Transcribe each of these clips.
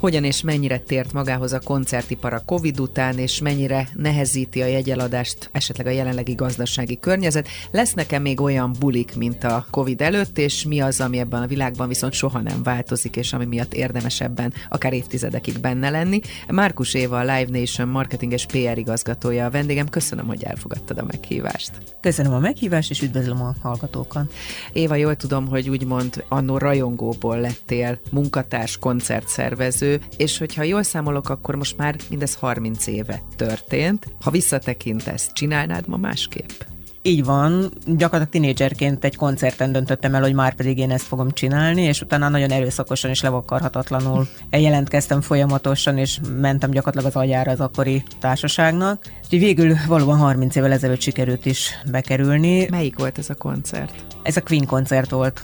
Hogyan és mennyire tért magához a koncertipar a Covid után, és mennyire nehezíti a jegyeladást esetleg a jelenlegi gazdasági környezet. Lesz nekem még olyan bulik, mint a Covid előtt, és mi az, ami ebben a világban viszont soha nem változik, és ami miatt érdemes ebben akár évtizedekig benne lenni. Márkus Éva, a Live Nation marketing és PR igazgatója a vendégem. Köszönöm, hogy elfogadtad a meghívást. Köszönöm a meghívást, és üdvözlöm a hallgatókat. Éva, jól tudom, hogy úgymond annó rajongóból lettél munkatárs, koncertszervező, és hogyha jól számolok, akkor most már mindez 30 éve történt. Ha visszatekintesz, csinálnád ma másképp? Így van, gyakorlatilag tinédzserként egy koncerten döntöttem el, hogy már pedig én ezt fogom csinálni, és utána nagyon erőszakosan és levakarhatatlanul jelentkeztem folyamatosan, és mentem gyakorlatilag az agyára az akkori társaságnak. Úgyhogy végül valóban 30 évvel ezelőtt sikerült is bekerülni. Melyik volt ez a koncert? Ez a Queen koncert volt.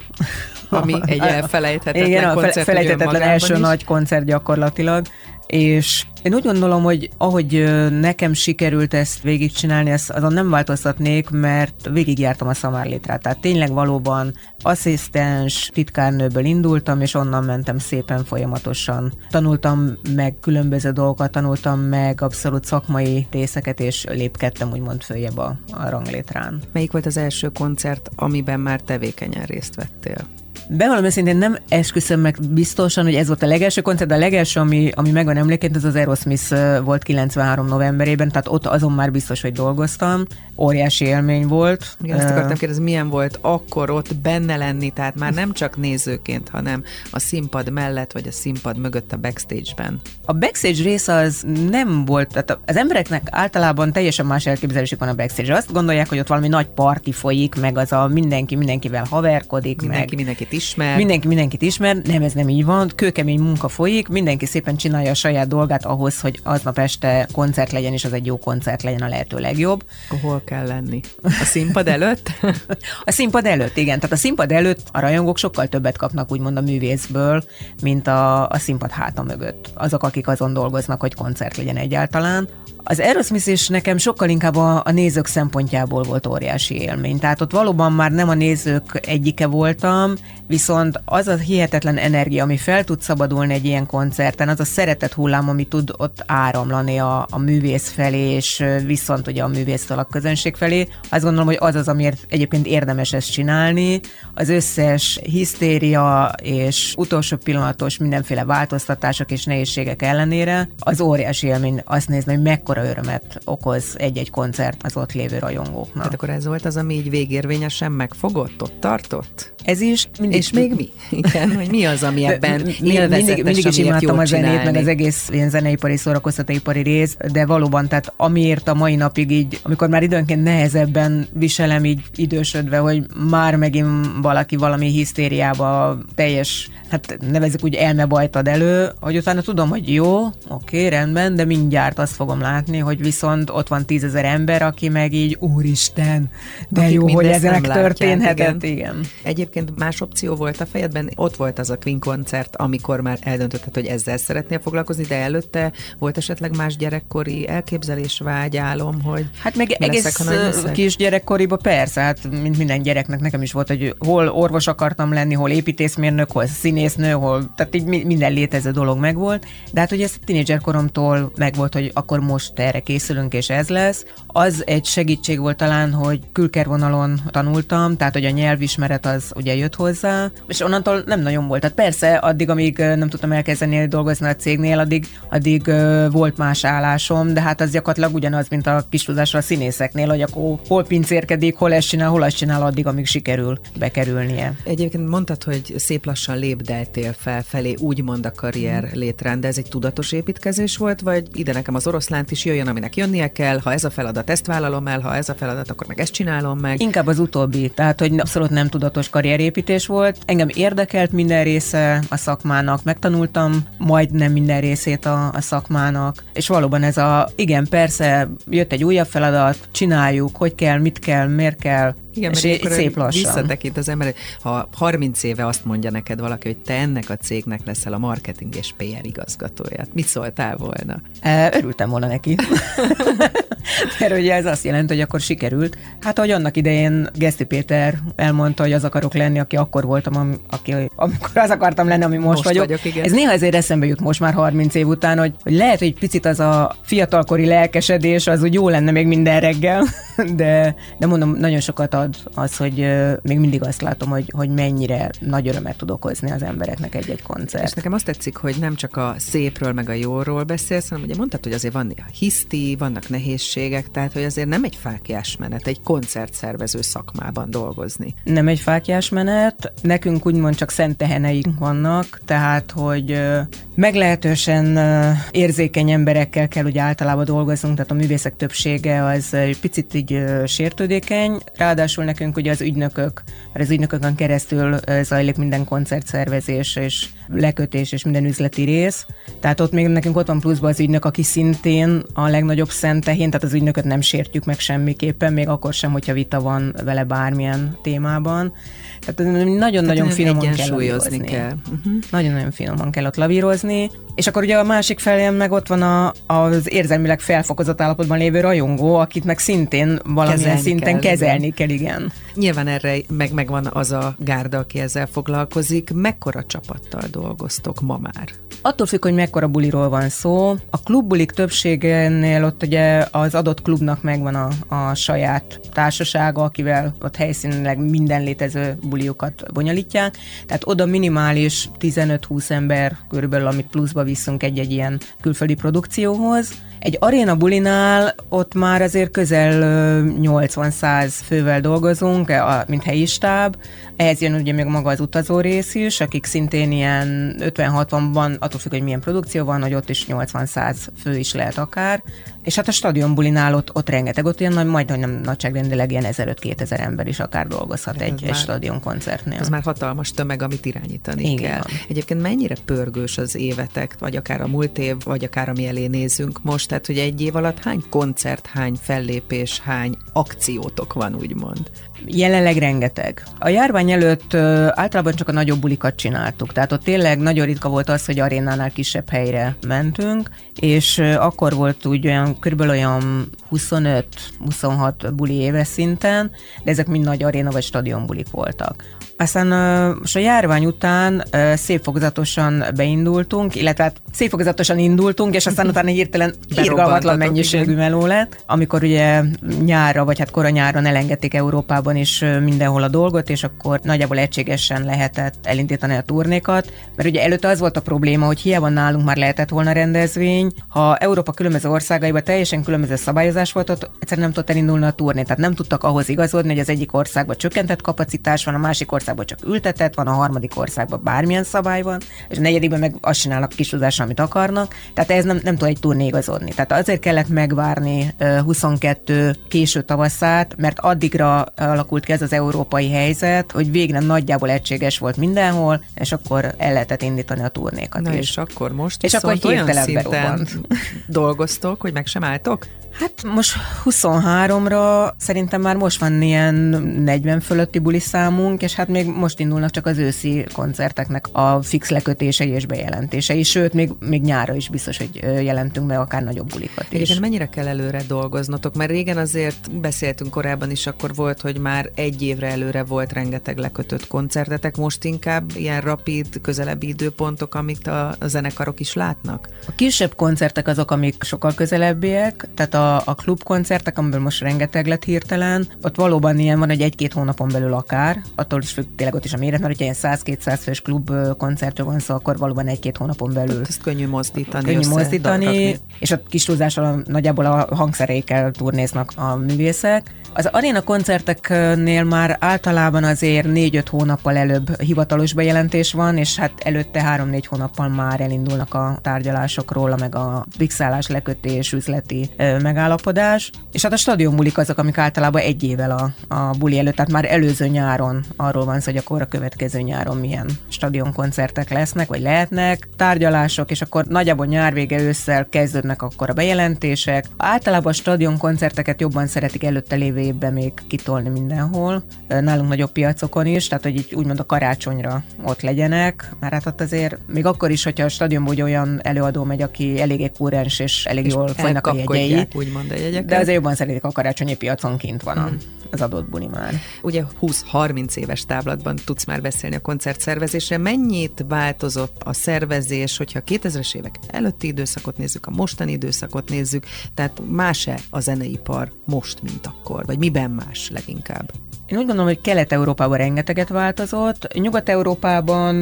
Ami egy elfelejthetetlen Igen, a felejthetetlen első is. nagy koncert gyakorlatilag és én úgy gondolom, hogy ahogy nekem sikerült ezt végigcsinálni, ezt azon nem változtatnék, mert végigjártam a szamárlétrát. Tehát tényleg valóban asszisztens, titkárnőből indultam, és onnan mentem szépen folyamatosan. Tanultam meg különböző dolgokat, tanultam meg abszolút szakmai részeket, és lépkedtem úgymond följebb a, a ranglétrán. Melyik volt az első koncert, amiben már tevékenyen részt vettél? Bevallom őszintén nem esküszöm meg biztosan, hogy ez volt a legelső koncert, de a legelső, ami, ami megvan emléként, az az Aerosmith volt 93 novemberében, tehát ott azon már biztos, hogy dolgoztam. Óriási élmény volt. Igen, azt akartam kérdezni, milyen volt akkor ott benne lenni, tehát már nem csak nézőként, hanem a színpad mellett, vagy a színpad mögött a backstage-ben. A backstage rész az nem volt, tehát az embereknek általában teljesen más elképzelésük van a backstage. Azt gondolják, hogy ott valami nagy parti folyik, meg az a mindenki mindenkivel haverkodik, mindenki meg mindenkit ismer. Mindenki mindenkit ismer, nem ez nem így van, kőkemény munka folyik, mindenki szépen csinálja a saját dolgát ahhoz, hogy aznap este koncert legyen, és az egy jó koncert legyen a lehető legjobb. Hol kell lenni? A színpad előtt? a színpad előtt, igen. Tehát a színpad előtt a rajongók sokkal többet kapnak úgymond a művészből, mint a, a színpad háta mögött. Azok, akik azon dolgoznak, hogy koncert legyen egyáltalán. Az Aerosmith is nekem sokkal inkább a, a nézők szempontjából volt óriási élmény. Tehát ott valóban már nem a nézők egyike voltam, viszont az a hihetetlen energia, ami fel tud szabadulni egy ilyen koncerten, az a szeretet hullám, ami tud ott áramlani a, a művész felé, és viszont ugye a művésztől a közönség felé, azt gondolom, hogy az az, amiért egyébként érdemes ezt csinálni. Az összes hisztéria és utolsó pillanatos mindenféle változtatások és nehézségek ellenére az óriási élmény azt nézni, hogy mekkora örömet okoz egy-egy koncert az ott lévő rajongóknak. Tehát akkor ez volt az, ami így végérvényesen megfogott, ott tartott? Ez is. Mindig, és még mi? Igen, hogy mi az, ami ebben élvezetes, mindig, mindig is imádtam a zenét, meg az egész ilyen zeneipari, szórakoztatóipari rész, de valóban, tehát amiért a mai napig így, amikor már időnként nehezebben viselem így idősödve, hogy már megint valaki valami hisztériába teljes hát nevezzük úgy elmebajt ad elő, hogy utána tudom, hogy jó, oké, rendben, de mindjárt azt fogom látni, hogy viszont ott van tízezer ember, aki meg így, úristen, de Akik jó, hogy ezek történhetett, igen. igen. Egyébként más opció volt a fejedben, ott volt az a Queen koncert, amikor már eldöntötted, hogy ezzel szeretnél foglalkozni, de előtte volt esetleg más gyerekkori elképzelés, vágy, álom, hogy Hát meg egész leszek, kis gyerekkoriban persze, hát mint minden gyereknek nekem is volt, hogy hol orvos akartam lenni, hol építészmérnök, hol szín színésznő, hol, tehát így minden létező dolog megvolt, de hát hogy ez tínédzser koromtól megvolt, hogy akkor most erre készülünk, és ez lesz. Az egy segítség volt talán, hogy külkervonalon tanultam, tehát hogy a nyelvismeret az ugye jött hozzá, és onnantól nem nagyon volt. Tehát persze, addig, amíg nem tudtam elkezdeni dolgozni a cégnél, addig, addig volt más állásom, de hát az gyakorlatilag ugyanaz, mint a kis a színészeknél, hogy akkor hol pincérkedik, hol ezt csinál, hol azt csinál, addig, amíg sikerül bekerülnie. Egyébként mondtad, hogy szép lassan lép lépdeltél felfelé, úgymond a karrier mm. létrán, de ez egy tudatos építkezés volt, vagy ide nekem az oroszlánt is jöjjön, aminek jönnie kell, ha ez a feladat, ezt vállalom el, ha ez a feladat, akkor meg ezt csinálom meg. Inkább az utóbbi, tehát hogy abszolút nem tudatos karrierépítés volt. Engem érdekelt minden része a szakmának, megtanultam majdnem minden részét a, a szakmának, és valóban ez a, igen, persze, jött egy újabb feladat, csináljuk, hogy kell, mit kell, miért kell, Igen, és mert szép lassan. Visszatekint az ember, ha 30 éve azt mondja neked valaki, hogy te ennek a cégnek leszel a marketing és PR igazgatója, mit szóltál volna? Örültem volna neki. Mert ugye ez azt jelenti, hogy akkor sikerült. Hát ahogy annak idején Geszti Péter elmondta, hogy az akarok lenni, aki akkor voltam, am, aki, amikor az akartam lenni, ami most, most vagyok. vagyok igen. Ez néha azért eszembe jut most már 30 év után, hogy, hogy lehet, hogy picit az a fiatalkori lelkesedés az úgy jó lenne még minden reggel, de, de mondom, nagyon sokat ad az, hogy még mindig azt látom, hogy, hogy mennyire nagy örömet tud okozni az embereknek egy-egy koncert. És nekem azt tetszik, hogy nem csak a szépről, meg a jóról beszélsz, hanem ugye mondtad, hogy azért van a hiszti, vannak nehézségek, tehát hogy azért nem egy fákjás menet, egy koncertszervező szakmában dolgozni. Nem egy fákjás menet, nekünk úgymond csak szent teheneink vannak, tehát hogy meglehetősen érzékeny emberekkel kell ugye általában dolgoznunk, tehát a művészek többsége az egy picit így sértődékeny, ráadásul nekünk ugye az ügynökök, mert az ügynökökön keresztül zajlik minden koncertszervezés és lekötés és minden üzleti rész, tehát ott még nekünk ott van pluszban az ügynök, aki szintén a legnagyobb szentehén, tehát az ügynököt nem sértjük meg semmiképpen, még akkor sem, hogyha vita van vele bármilyen témában. Tehát nagyon-nagyon finoman kell lavírozni. kell. Uh-huh. Nagyon-nagyon finoman kell ott lavírozni. És akkor ugye a másik felén meg ott van a, az érzelmileg felfokozott állapotban lévő rajongó, akit meg szintén valamilyen kezelni szinten kell, kezelni kell, igen. Nyilván erre meg megvan az a gárda, aki ezzel foglalkozik. Mekkora csapattal dolgoztok ma már? Attól függ, hogy mekkora buliról van szó. A klubbulik többségénél ott ugye az adott klubnak megvan a, a saját társasága, akivel ott helyszínileg minden létező buliukat bonyolítják. Tehát oda minimális 15-20 ember körülbelül, amit pluszba viszünk egy-egy ilyen külföldi produkcióhoz. Egy aréna bulinál ott már azért közel 80-100 fővel dolgozunk, mint helyi stáb. Ehhez jön ugye még maga az utazó rész is, akik szintén ilyen 50-60-ban, attól függ, hogy milyen produkció van, hogy ott is 80-100 fő is lehet akár. És hát a stadion bulinál ott, ott rengeteg, ott ilyen nagy, majd nem nagyságrendileg ilyen 1500-2000 ember is akár dolgozhat egy, egy stadion koncertnél. Ez már hatalmas tömeg, amit irányítani Igen. kell. Egyébként mennyire pörgős az évetek, vagy akár a múlt év, vagy akár ami elé nézünk most, tehát hogy egy év alatt hány koncert, hány fellépés, hány akciótok van, úgymond? Jelenleg rengeteg. A járvány előtt általában csak a nagyobb bulikat csináltuk, tehát ott tényleg nagyon ritka volt az, hogy arénánál kisebb helyre mentünk, és akkor volt úgy olyan, körülbelül olyan 25-26 buli éves szinten, de ezek mind nagy aréna vagy stadion bulik voltak. Aztán most a járvány után szép fokozatosan beindultunk, illetve hát szép fokozatosan indultunk, és aztán utána hirtelen irgalmatlan mennyiségű meló lett, amikor ugye nyára, vagy hát kora nyáron elengedték Európában is mindenhol a dolgot, és akkor nagyjából egységesen lehetett elindítani a turnékat, mert ugye előtte az volt a probléma, hogy hiába nálunk már lehetett volna rendezvény, ha Európa különböző országaiban teljesen különböző szabályozás volt, ott egyszerűen nem tudott elindulni a turné, tehát nem tudtak ahhoz igazodni, hogy az egyik országban csökkentett kapacitás van, a másik ország országban csak ültetett, van a harmadik országban bármilyen szabály van, és a negyedikben meg azt csinálnak kis amit akarnak, tehát ez nem, nem tud egy turné igazodni. Tehát azért kellett megvárni 22 késő tavaszát, mert addigra alakult ki ez az európai helyzet, hogy végre nagyjából egységes volt mindenhol, és akkor el lehetett indítani a turnékat Na is. és akkor most és akkor olyan szinten dolgoztok, hogy meg sem álltok? Hát most 23-ra szerintem már most van ilyen 40 fölötti buli számunk, és hát még most indulnak csak az őszi koncerteknek a fix lekötései és bejelentései, sőt, még, még nyára is biztos, hogy jelentünk be akár nagyobb bulikat is. Igen, mennyire kell előre dolgoznotok? Mert régen azért beszéltünk korábban is, akkor volt, hogy már egy évre előre volt rengeteg lekötött koncertetek, most inkább ilyen rapid, közelebbi időpontok, amit a, a zenekarok is látnak? A kisebb koncertek azok, amik sokkal közelebbiek, tehát a a, klubkoncertek, amiből most rengeteg lett hirtelen, ott valóban ilyen van, hogy egy-két hónapon belül akár, attól is függ tényleg ott is a méret, mert hogyha ilyen 100-200 fős klub koncertről van szó, akkor valóban egy-két hónapon belül. Hát ezt könnyű mozdítani. Könnyű mozdítani, és a kis túlzással nagyjából a hangszerékkel turnéznak a művészek. Az aréna koncerteknél már általában azért 4-5 hónappal előbb hivatalos bejelentés van, és hát előtte 3-4 hónappal már elindulnak a tárgyalásokról, meg a fixálás, lekötés, üzleti megállapodás. És hát a stadion bulik azok, amik általában egy évvel a, a buli előtt, tehát már előző nyáron arról van szó, hogy akkor a következő nyáron milyen stadionkoncertek lesznek, vagy lehetnek, tárgyalások, és akkor nagyjából nyár vége ősszel kezdődnek akkor a bejelentések. Általában a stadionkoncerteket jobban szeretik előtte lévő évben még kitolni mindenhol, nálunk nagyobb piacokon is, tehát hogy így úgymond a karácsonyra ott legyenek, mert hát ott azért még akkor is, hogyha a stadionban úgy olyan előadó megy, aki eléggé kúrens és elég és jól folynak a jegyei, úgymond a jegyeket. de azért jobban szeretik a karácsonyi piacon kint van a, mm az adott buli már. Ugye 20-30 éves távlatban tudsz már beszélni a koncertszervezésre. Mennyit változott a szervezés, hogyha 2000-es évek előtti időszakot nézzük, a mostani időszakot nézzük, tehát más-e a zeneipar most, mint akkor? Vagy miben más leginkább? Én úgy gondolom, hogy Kelet-Európában rengeteget változott, Nyugat-Európában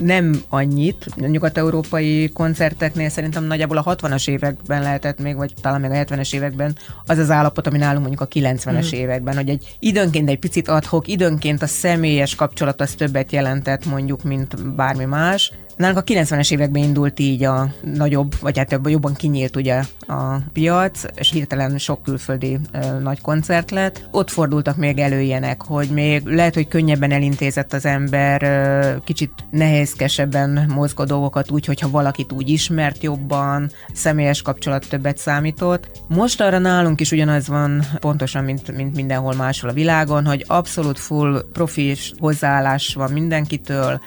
nem annyit. A nyugat-európai koncerteknél szerintem nagyjából a 60-as években lehetett még, vagy talán még a 70-es években az az állapot, ami nálunk mondjuk a 90-es mm. években, hogy egy időnként egy picit adhok, időnként a személyes kapcsolat az többet jelentett mondjuk, mint bármi más. Nálunk a 90-es években indult így a nagyobb, vagy hát jobban kinyílt ugye a piac, és hirtelen sok külföldi ö, nagy koncert lett. Ott fordultak még elő ilyenek, hogy még lehet, hogy könnyebben elintézett az ember, ö, kicsit nehézkesebben mozgó dolgokat úgy, hogyha valakit úgy ismert jobban, személyes kapcsolat többet számított. Most arra nálunk is ugyanaz van pontosan, mint, mint mindenhol máshol a világon, hogy abszolút full profi hozzáállás van mindenkitől,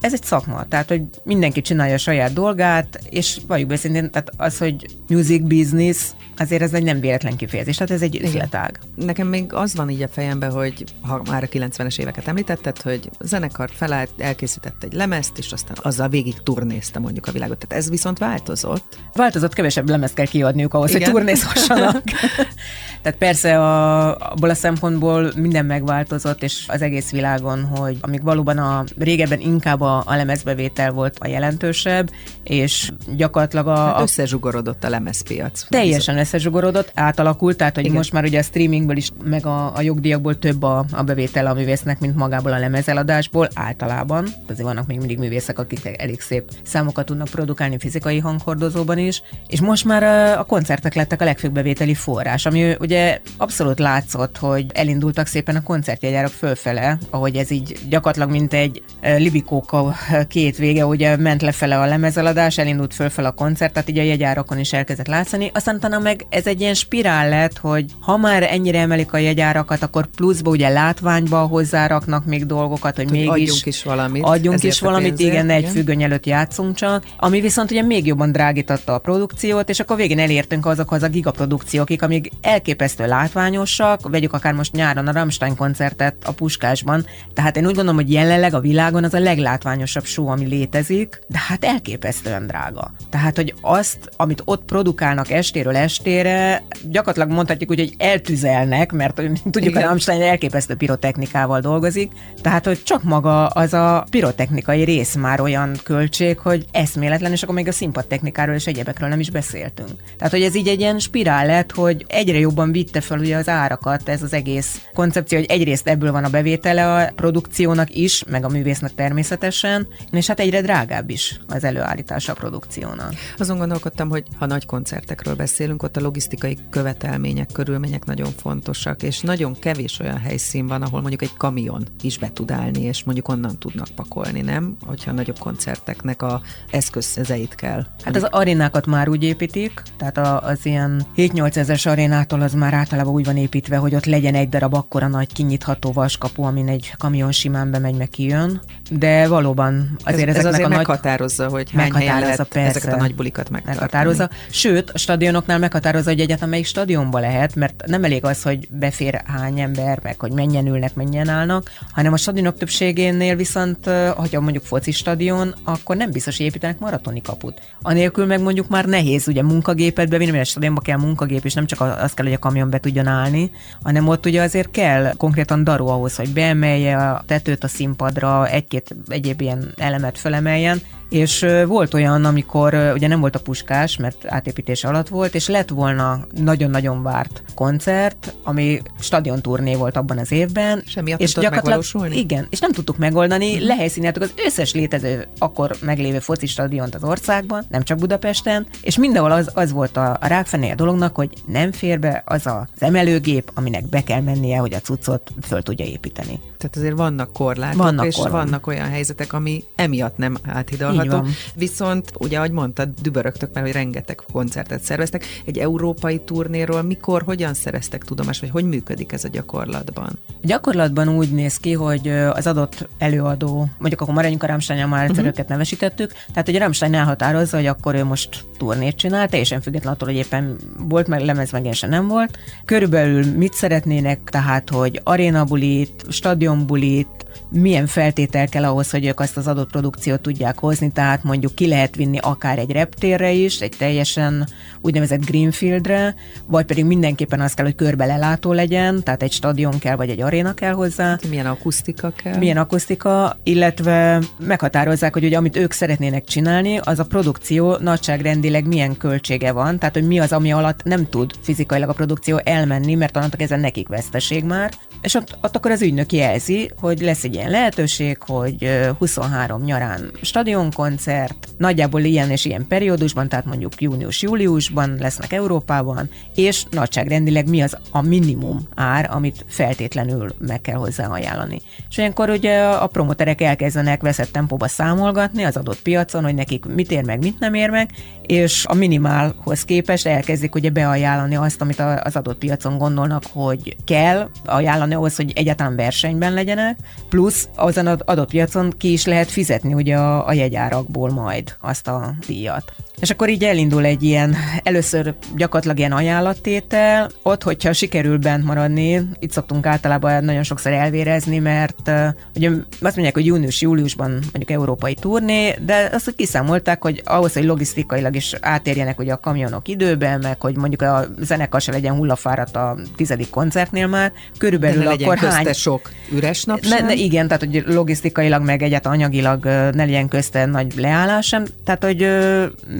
ez egy szakma, tehát hogy mindenki csinálja a saját dolgát, és valljuk beszélni, tehát az, hogy music business, azért ez egy nem véletlen kifejezés, tehát ez egy üzletág. Nekem még az van így a fejemben, hogy ha már a 90-es éveket említetted, hogy zenekar felállt, elkészített egy lemezt, és aztán azzal végig turnézte mondjuk a világot. Tehát ez viszont változott. Változott, kevesebb lemezt kell kiadniuk ahhoz, Igen. hogy turnézhassanak. Tehát persze a, abból a szempontból minden megváltozott, és az egész világon, hogy amíg valóban a régebben inkább a, a lemezbevétel volt a jelentősebb, és gyakorlatilag a... Hát összezsugorodott a lemezpiac. Teljesen összezsugorodott, átalakult, tehát hogy Igen. most már ugye a streamingből is, meg a, a jogdíjakból több a, a bevétel a művésznek, mint magából a lemezeladásból általában. Azért vannak még mindig művészek, akik elég szép számokat tudnak produkálni fizikai hanghordozóban is, és most már a, a koncertek lettek a legfőbb bevételi forrás, ami ugye ugye abszolút látszott, hogy elindultak szépen a koncertjegyárak fölfele, ahogy ez így gyakorlatilag mint egy libikóka két vége, ugye ment lefele a lemezeladás, elindult fölfele a koncert, tehát így a jegyárakon is elkezdett látszani. Aztán utána meg ez egy ilyen spirál lett, hogy ha már ennyire emelik a jegyárakat, akkor pluszba ugye látványba hozzáraknak még dolgokat, hogy, hogy mégis adjunk is valamit. Adjunk is valamit, pénzért, igen, egy függöny előtt játszunk csak, ami viszont ugye még jobban drágította a produkciót, és akkor végén elértünk azokhoz a gigaprodukciókig, elképesztő elképesztő látványosak, vegyük akár most nyáron a Rammstein koncertet a Puskásban, tehát én úgy gondolom, hogy jelenleg a világon az a leglátványosabb show, ami létezik, de hát elképesztően drága. Tehát, hogy azt, amit ott produkálnak estéről estére, gyakorlatilag mondhatjuk úgy, hogy eltüzelnek, mert tudjuk, Igen. a Rammstein elképesztő pirotechnikával dolgozik, tehát, hogy csak maga az a pirotechnikai rész már olyan költség, hogy eszméletlen, és akkor még a színpadtechnikáról és egyebekről nem is beszéltünk. Tehát, hogy ez így egy ilyen spirál lett, hogy egyre jobban vitte fel ugye az árakat ez az egész koncepció, hogy egyrészt ebből van a bevétele a produkciónak is, meg a művésznek természetesen, és hát egyre drágább is az előállítása a produkciónak. Azon gondolkodtam, hogy ha nagy koncertekről beszélünk, ott a logisztikai követelmények, körülmények nagyon fontosak, és nagyon kevés olyan helyszín van, ahol mondjuk egy kamion is be tud állni, és mondjuk onnan tudnak pakolni, nem? Hogyha nagyobb koncerteknek a eszközeit kell. Hát az arénákat már úgy építik, tehát az ilyen 7-8 ezeres arénától az már már általában úgy van építve, hogy ott legyen egy darab akkora nagy kinyitható vaskapu, amin egy kamion simán bemegy, meg kijön. De valóban azért ez, ez azért a meghatározza, nagy... hogy hány lehet persze, ezeket a nagy bulikat megtartani. Meghatározza. Sőt, a stadionoknál meghatározza, hogy egyáltalán melyik stadionba lehet, mert nem elég az, hogy befér hány ember, meg hogy mennyien ülnek, mennyien állnak, hanem a stadionok többségénél viszont, hogyha mondjuk foci stadion, akkor nem biztos, hogy építenek maratoni kaput. Anélkül meg mondjuk már nehéz ugye munkagépet bevinni, mert a stadionba kell munkagép, és nem csak az kell, hogy a kamion be tudjon állni, hanem ott ugye azért kell konkrétan daró ahhoz, hogy beemelje a tetőt a színpadra, egy-két egyéb ilyen elemet fölemeljen, és volt olyan, amikor ugye nem volt a puskás, mert átépítés alatt volt, és lett volna nagyon-nagyon várt koncert, ami stadion turné volt abban az évben. Semmi és gyakorlatilag Igen, és nem tudtuk megoldani, uh-huh. lehelyszíneltük az összes létező akkor meglévő foci stadiont az országban, nem csak Budapesten, és mindenhol az, az volt a, a rákfené a dolognak, hogy nem fér be az az emelőgép, aminek be kell mennie, hogy a cuccot föl tudja építeni. Tehát azért vannak korlátok, vannak és korlátok. vannak olyan helyzetek, ami emiatt nem áthidalható tapasztalható. Viszont ugye, ahogy mondtad, dübörögtök már, hogy rengeteg koncertet szerveztek. Egy európai turnéról mikor, hogyan szereztek tudomást, vagy hogy működik ez a gyakorlatban? A gyakorlatban úgy néz ki, hogy az adott előadó, mondjuk akkor maradjunk a Rammstein, már uh-huh. őket nevesítettük, tehát hogy a Rammstein elhatározza, hogy akkor ő most turnét csinál, teljesen független attól, hogy éppen volt, meg lemez meg nem volt. Körülbelül mit szeretnének, tehát, hogy arénabulit, stadionbulit, milyen feltétel kell ahhoz, hogy ők azt az adott produkciót tudják hozni, tehát mondjuk ki lehet vinni akár egy reptérre is, egy teljesen úgynevezett Greenfieldre, vagy pedig mindenképpen az kell, hogy körbe lelátó legyen, tehát egy stadion kell, vagy egy aréna kell hozzá. Milyen akusztika kell. Milyen akusztika, illetve meghatározzák, hogy ugye, amit ők szeretnének csinálni, az a produkció nagyságrendileg milyen költsége van, tehát hogy mi az, ami alatt nem tud fizikailag a produkció elmenni, mert onnantól ezen nekik veszteség már, és ott, ott akkor az ügynök jelzi, hogy lesz egy ilyen lehetőség, hogy 23 nyarán stadionkoncert, nagyjából ilyen és ilyen periódusban, tehát mondjuk június-júliusban lesznek Európában, és nagyságrendileg mi az a minimum ár, amit feltétlenül meg kell hozzá ajánlani. És olyankor ugye a promoterek elkezdenek veszett tempóba számolgatni az adott piacon, hogy nekik mit ér meg, mit nem ér meg, és a minimálhoz képest elkezdik ugye beajánlani azt, amit az adott piacon gondolnak, hogy kell ajánlani ahhoz, hogy egyáltalán versenyben legyenek, plusz azon az adott piacon ki is lehet fizetni ugye a, a jegyárakból majd azt a díjat. És akkor így elindul egy ilyen, először gyakorlatilag ilyen ajánlattétel, ott, hogyha sikerül bent maradni, itt szoktunk általában nagyon sokszor elvérezni, mert uh, ugye azt mondják, hogy június-júliusban mondjuk európai turné, de azt, hogy kiszámolták, hogy ahhoz, hogy logisztikailag is átérjenek ugye a kamionok időben, meg hogy mondjuk a zenekar se legyen hullafáradt a tizedik koncertnél már, körülbelül de ne akkor hány... sok üres nap ne, ne, igen, tehát hogy logisztikailag, meg egyáltalán anyagilag ne legyen közte nagy leállás sem, tehát hogy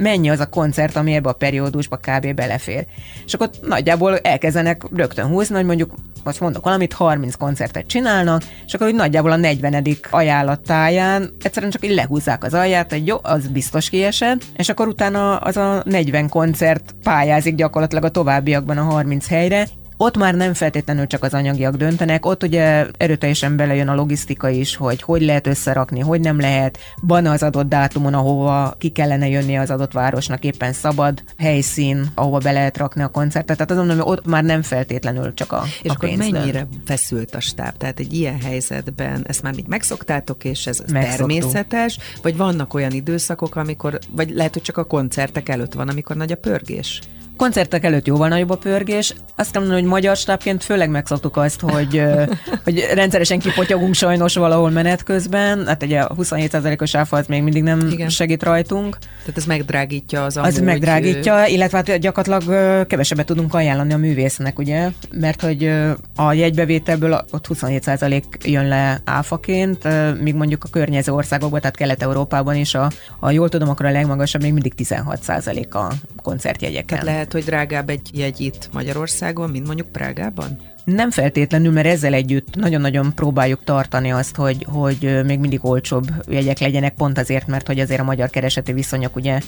mennyi az a koncert, ami ebbe a periódusba kb. belefér. És akkor nagyjából elkezdenek rögtön húzni, hogy mondjuk most mondok valamit, 30 koncertet csinálnak, és akkor úgy nagyjából a 40. ajánlattáján egyszerűen csak így lehúzzák az alját, hogy jó, az biztos kiesett, és akkor utána az a 40 koncert pályázik gyakorlatilag a továbbiakban a 30 helyre, ott már nem feltétlenül csak az anyagiak döntenek, ott ugye erőteljesen belejön a logisztika is, hogy hogy lehet összerakni, hogy nem lehet, van az adott dátumon, ahova ki kellene jönni az adott városnak, éppen szabad helyszín, ahova be lehet rakni a koncertet. Tehát azon, hogy ott már nem feltétlenül csak a És a akkor mennyire dönt. feszült a stáb? Tehát egy ilyen helyzetben ezt már mit megszoktátok, és ez Megszoktuk. természetes, vagy vannak olyan időszakok, amikor, vagy lehet, hogy csak a koncertek előtt van, amikor nagy a pörgés? Koncertek előtt jóval nagyobb a pörgés. Azt kell mondani, hogy magyar stábként főleg megszoktuk azt, hogy, hogy rendszeresen kipotyogunk sajnos valahol menet közben. Hát ugye a 27%-os áfa az még mindig nem Igen. segít rajtunk. Tehát ez megdrágítja az amúgy... Az megdrágítja, illetve hát gyakorlatilag kevesebbet tudunk ajánlani a művésznek, ugye? Mert hogy a jegybevételből ott 27% jön le áfaként, míg mondjuk a környező országokban, tehát Kelet-Európában is a, a jól tudom, akkor a legmagasabb még mindig 16% a koncertjegyeken. Tehát lehet, hogy drágább egy jegy itt Magyarországon, mint mondjuk Prágában? Nem feltétlenül, mert ezzel együtt nagyon-nagyon próbáljuk tartani azt, hogy, hogy még mindig olcsóbb jegyek legyenek, pont azért, mert hogy azért a magyar kereseti viszonyok ugye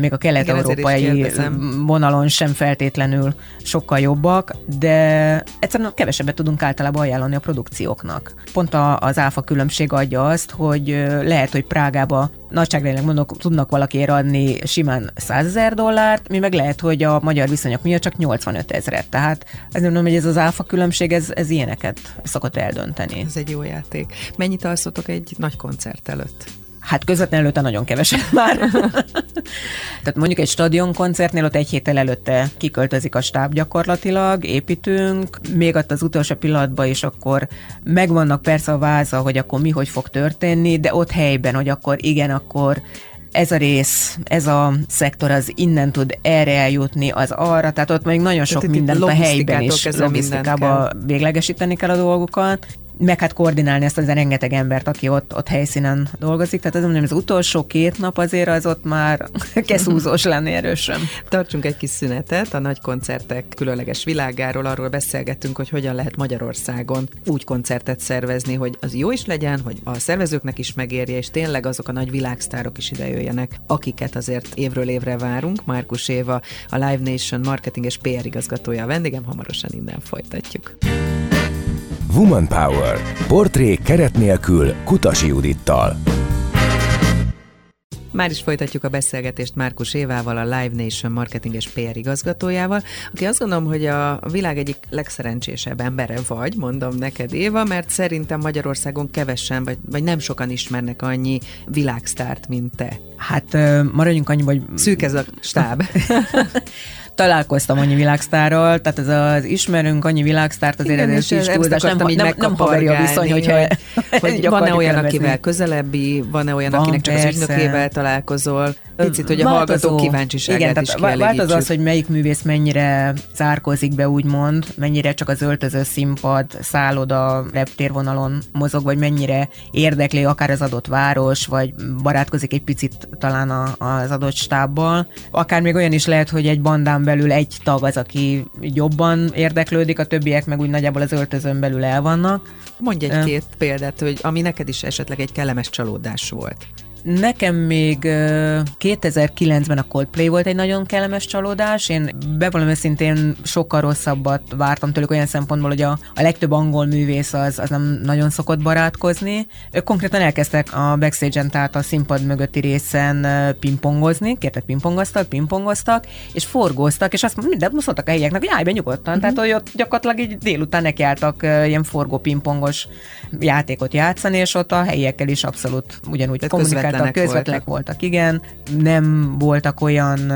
még a kelet-európai vonalon sem feltétlenül sokkal jobbak, de egyszerűen kevesebbet tudunk általában ajánlani a produkcióknak. Pont az áfa különbség adja azt, hogy lehet, hogy Prágába nagyságrendileg mondok, tudnak valakiért adni simán 100 ezer dollárt, mi meg lehet, hogy a magyar viszonyok miatt csak 85 ezeret. Tehát ez nem hogy ez az áfa különbség, ez, ez ilyeneket szokott eldönteni. Ez egy jó játék. Mennyit alszotok egy nagy koncert előtt? Hát közvetlenül előtte nagyon keveset már. Tehát mondjuk egy stadionkoncertnél ott egy héttel előtte kiköltözik a stáb gyakorlatilag, építünk, még ott az utolsó pillanatban is akkor megvannak persze a váza, hogy akkor mi hogy fog történni, de ott helyben, hogy akkor igen, akkor ez a rész, ez a szektor az innen tud erre eljutni, az arra, tehát ott még nagyon sok mindent a helyben is logisztikába véglegesíteni kell a dolgokat, meg hát koordinálni ezt az rengeteg embert, aki ott, ott helyszínen dolgozik. Tehát az mondom, az utolsó két nap azért az ott már keszúzós lenni erősen. Tartsunk egy kis szünetet a nagy koncertek különleges világáról, arról beszélgettünk, hogy hogyan lehet Magyarországon úgy koncertet szervezni, hogy az jó is legyen, hogy a szervezőknek is megérje, és tényleg azok a nagy világsztárok is idejöjjenek, akiket azért évről évre várunk. Márkus Éva, a Live Nation marketing és PR igazgatója a vendégem, hamarosan innen folytatjuk. Woman Power. Portré keret nélkül Kutasi Judittal. Már is folytatjuk a beszélgetést Márkus Évával, a Live Nation marketinges PR igazgatójával, aki azt gondolom, hogy a világ egyik legszerencsésebb embere vagy, mondom neked Éva, mert szerintem Magyarországon kevesen, vagy, vagy nem sokan ismernek annyi világsztárt, mint te. Hát maradjunk annyi, hogy... Szűk ez a stáb. találkoztam annyi világsztárral, tehát ez az ismerünk annyi világsztárt azért Igen, ez is túlzás, nem, nem, nem haveri a viszony, hogyha... Hogy, hogy van-e olyan, akivel közelebbi, van-e olyan, van, akinek csak persze. az ügynökével találkozol, Picit, hogy a hallgatók kíváncsiságát Igen, is tehát változó az, hogy melyik művész mennyire zárkozik be, úgymond, mennyire csak az öltöző színpad, szálloda, reptérvonalon mozog, vagy mennyire érdekli akár az adott város, vagy barátkozik egy picit talán a, az adott stábbal. Akár még olyan is lehet, hogy egy bandán belül egy tag az, aki jobban érdeklődik, a többiek meg úgy nagyjából az öltözőn belül el vannak. Mondj egy-két példát, hogy ami neked is esetleg egy kellemes csalódás volt. Nekem még 2009-ben a Coldplay volt egy nagyon kellemes csalódás. Én bevallom őszintén sokkal rosszabbat vártam tőlük olyan szempontból, hogy a, a legtöbb angol művész az, az nem nagyon szokott barátkozni. Ők konkrétan elkezdtek a backstage-en, tehát a színpad mögötti részen pingpongozni, kértek pingpongoztak, pingpongoztak, és forgóztak, és azt mindent muszoltak a helyieknek, hogy állj be nyugodtan. Mm-hmm. Tehát, hogy ott gyakorlatilag így délután nekiálltak ilyen forgó pingpongos játékot játszani, és ott a helyiekkel is abszolút ugyanúgy kommunikáltak voltak, közvetlenek voltak. voltak, igen. Nem voltak olyan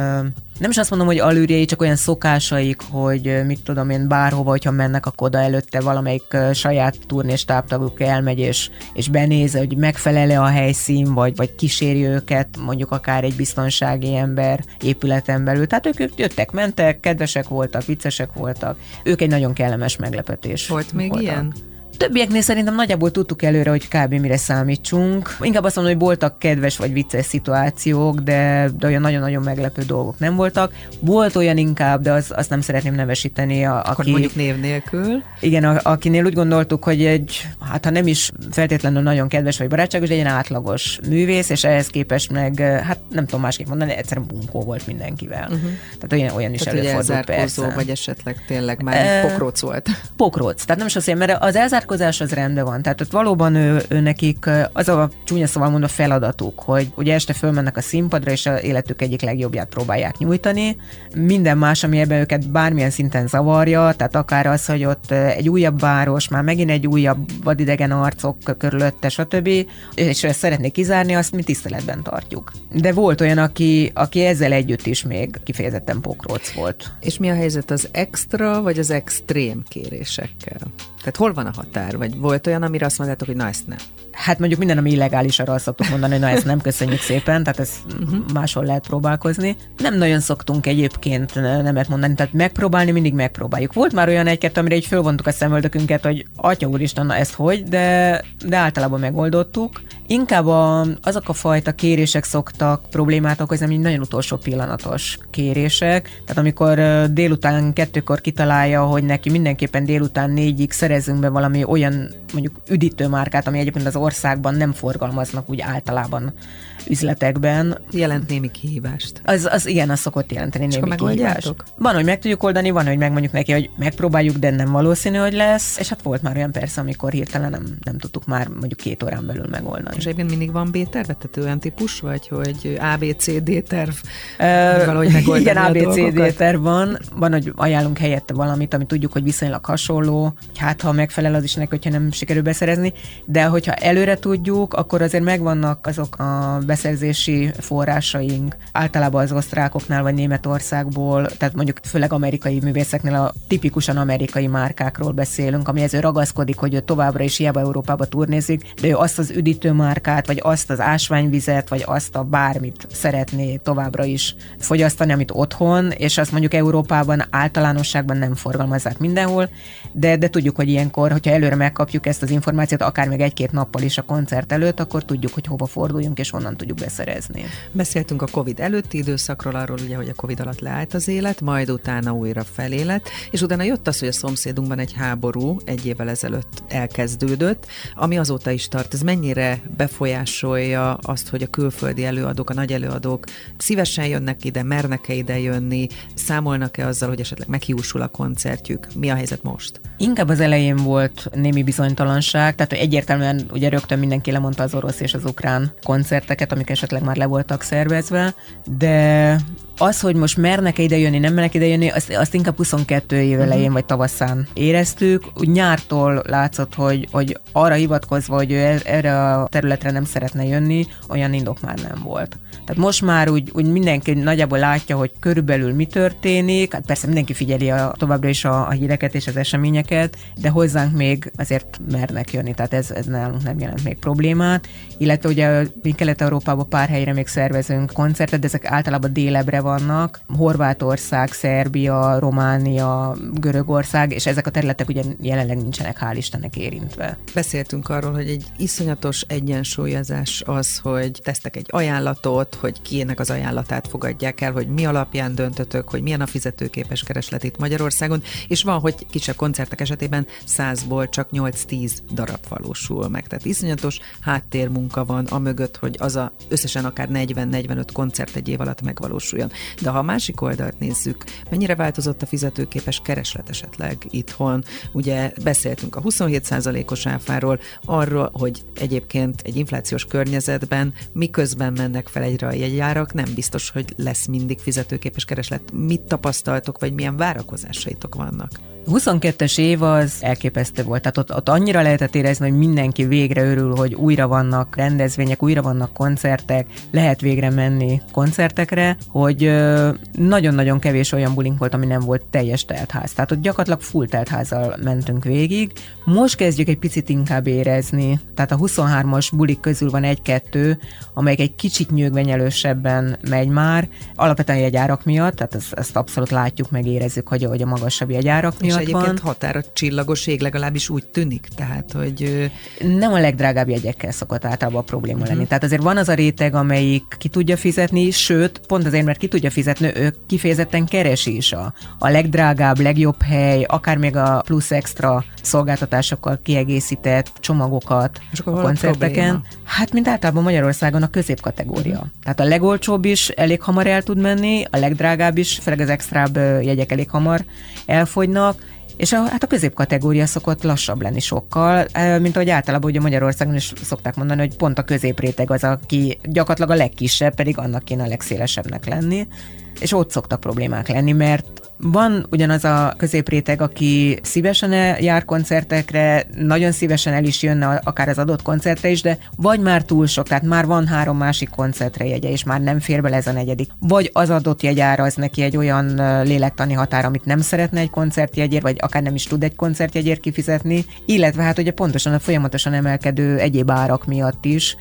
nem is azt mondom, hogy alűrjei, csak olyan szokásaik, hogy mit tudom én, bárhova, hogyha mennek, akkor oda előtte valamelyik saját turnés táptaguk elmegy, és, és benéz, hogy megfelele a helyszín, vagy, vagy kíséri őket, mondjuk akár egy biztonsági ember épületen belül. Tehát ők jöttek, mentek, kedvesek voltak, viccesek voltak. Ők egy nagyon kellemes meglepetés. Volt még voltak. ilyen? Többieknél szerintem nagyjából tudtuk előre, hogy kb. mire számítsunk. Inkább azt mondom, hogy voltak kedves vagy vicces szituációk, de, de olyan nagyon-nagyon meglepő dolgok nem voltak. Volt olyan inkább, de az, azt nem szeretném nevesíteni. A, Akkor aki, mondjuk név nélkül. Igen, a, akinél úgy gondoltuk, hogy egy, hát ha nem is feltétlenül nagyon kedves vagy barátságos, de egy átlagos művész, és ehhez képest meg, hát nem tudom másképp mondani, egyszerűen bunkó volt mindenkivel. Uh-huh. Tehát olyan, olyan is tehát előfordult persze. vagy esetleg tényleg már e, pokróc volt. Pokrócz, tehát nem is azt mondja, mert az elzár zárkozás az rendben van. Tehát ott valóban ő, ő nekik az a csúnya szóval mondom feladatuk, hogy ugye este fölmennek a színpadra, és a életük egyik legjobbját próbálják nyújtani. Minden más, ami ebben őket bármilyen szinten zavarja, tehát akár az, hogy ott egy újabb város, már megint egy újabb vadidegen arcok körülötte, stb. És ezt szeretnék kizárni, azt mi tiszteletben tartjuk. De volt olyan, aki, aki ezzel együtt is még kifejezetten pokróc volt. És mi a helyzet az extra vagy az extrém kérésekkel? Tehát hol van a határ? Vagy volt olyan, amire azt mondtátok, hogy na ezt nem? Hát mondjuk minden, ami illegális, arra azt szoktuk mondani, hogy na ezt nem köszönjük szépen, tehát ezt uh-huh. máshol lehet próbálkozni. Nem nagyon szoktunk egyébként nemet mondani, tehát megpróbálni mindig megpróbáljuk. Volt már olyan egy amire így fölvontuk a szemöldökünket, hogy atya úristen, na ezt hogy, de, de általában megoldottuk. Inkább a, azok a fajta kérések szoktak problémát okozni, ami nagyon utolsó pillanatos kérések. Tehát amikor délután kettőkor kitalálja, hogy neki mindenképpen délután négyig szerezünk be valami olyan mondjuk üdítőmárkát, ami egyébként az országban nem forgalmaznak úgy általában üzletekben. Jelent némi kihívást. Az, az igen, az szokott jelenteni némi kihívást. Van, hogy meg tudjuk oldani, van, hogy megmondjuk neki, hogy megpróbáljuk, de nem valószínű, hogy lesz. És hát volt már olyan persze, amikor hirtelen nem, nem tudtuk már mondjuk két órán belül megoldani. És egyébként mindig van B-terv, tehát olyan típus vagy, hogy ABCD terv, uh, valahogy megoldani Igen, ABCD terv van. Van, hogy ajánlunk helyette valamit, ami tudjuk, hogy viszonylag hasonló, hát ha megfelel az is neki, hogyha nem sikerül beszerezni, de hogyha előre tudjuk, akkor azért megvannak azok a beszerzési forrásaink, általában az osztrákoknál vagy Németországból, tehát mondjuk főleg amerikai művészeknél a tipikusan amerikai márkákról beszélünk, ami ezzel ragaszkodik, hogy ő továbbra is hiába Európába turnézik, de ő azt az üdítő márkát, vagy azt az ásványvizet, vagy azt a bármit szeretné továbbra is fogyasztani, amit otthon, és azt mondjuk Európában általánosságban nem forgalmazzák mindenhol, de, de tudjuk, hogy ilyenkor, hogyha előre megkapjuk ezt az információt, akár még egy-két nappal is a koncert előtt, akkor tudjuk, hogy hova forduljunk, és honnan tudjuk beszerezni. Beszéltünk a COVID előtti időszakról, arról ugye, hogy a COVID alatt leállt az élet, majd utána újra felélet, és utána jött az, hogy a szomszédunkban egy háború egy évvel ezelőtt elkezdődött, ami azóta is tart. Ez mennyire befolyásolja azt, hogy a külföldi előadók, a nagy előadók szívesen jönnek ide, mernek-e ide jönni, számolnak-e azzal, hogy esetleg meghiúsul a koncertjük? Mi a helyzet most? Inkább az elején volt némi bizonytalanság, tehát egyértelműen ugye rögtön mindenki lemondta az orosz és az ukrán koncerteket, amik esetleg már le voltak szervezve, de az, hogy most mernek ide jönni, nem mernek ide jönni, azt, azt inkább 22 év elején uh-huh. vagy tavaszán éreztük. Úgy nyártól látszott, hogy, hogy arra hivatkozva, hogy ő er, erre a területre nem szeretne jönni, olyan indok már nem volt. Tehát most már úgy, úgy mindenki nagyjából látja, hogy körülbelül mi történik, hát persze mindenki figyeli a, továbbra is a, a híreket és az eseményeket, de hozzánk még azért mernek jönni, tehát ez, ez nálunk nem jelent még problémát. Illetve ugye mi Kelet-Európában pár helyre még szervezünk koncertet, de ezek általában délebre vannak, Horvátország, Szerbia, Románia, Görögország, és ezek a területek ugye jelenleg nincsenek hál' Istennek érintve. Beszéltünk arról, hogy egy iszonyatos egyensúlyozás az, hogy tesztek egy ajánlatot, hogy kiének az ajánlatát fogadják el, hogy mi alapján döntötök, hogy milyen a fizetőképes kereslet itt Magyarországon, és van, hogy kisebb koncertek esetében százból csak 8-10 darab valósul meg. Tehát iszonyatos háttérmunka van a mögött, hogy az a összesen akár 40-45 koncert egy év alatt megvalósuljon. De ha a másik oldalt nézzük, mennyire változott a fizetőképes kereslet esetleg itthon? Ugye beszéltünk a 27%-os áfáról, arról, hogy egyébként egy inflációs környezetben miközben mennek fel egyre a jegyárak, nem biztos, hogy lesz mindig fizetőképes kereslet. Mit tapasztaltok, vagy milyen várakozásaitok vannak? 22-es év az elképesztő volt, tehát ott, ott annyira lehetett érezni, hogy mindenki végre örül, hogy újra vannak rendezvények, újra vannak koncertek, lehet végre menni koncertekre, hogy nagyon-nagyon kevés olyan bulink volt, ami nem volt teljes teltház. Tehát ott gyakorlatilag full teltházzal mentünk végig. Most kezdjük egy picit inkább érezni, tehát a 23-as bulik közül van egy-kettő, amelyik egy kicsit nyögvenyelősebben megy már, alapvetően jegyárak miatt, tehát ezt, ezt abszolút látjuk, meg érezzük, hogy, hogy a magasabb jegyárak miatt és egyébként van. határa csillagos ég legalábbis úgy tűnik, tehát hogy... Nem a legdrágább jegyekkel szokott általában a probléma uh-huh. lenni. Tehát azért van az a réteg, amelyik ki tudja fizetni, sőt, pont azért, mert ki tudja fizetni, ő kifejezetten keresi is a, a legdrágább, legjobb hely, akár még a plusz extra szolgáltatásokkal kiegészített csomagokat és a koncerteken. Hát, mint általában Magyarországon a középkategória. Uh-huh. Tehát a legolcsóbb is elég hamar el tud menni, a legdrágább is, főleg az extrább jegyek elég hamar elfogynak, és a, hát a középkategória szokott lassabb lenni sokkal, mint ahogy általában ugye Magyarországon is szokták mondani, hogy pont a középréteg az, aki gyakorlatilag a legkisebb, pedig annak kéne a legszélesebbnek lenni. És ott szoktak problémák lenni, mert van ugyanaz a középréteg, aki szívesen jár koncertekre, nagyon szívesen el is jönne akár az adott koncertre is, de vagy már túl sok, tehát már van három másik koncertre jegye, és már nem fér bele ez a negyedik. Vagy az adott jegyára az neki egy olyan lélektani határ, amit nem szeretne egy koncertjegyért, vagy akár nem is tud egy koncertjegyért kifizetni, illetve hát ugye pontosan a folyamatosan emelkedő egyéb árak miatt is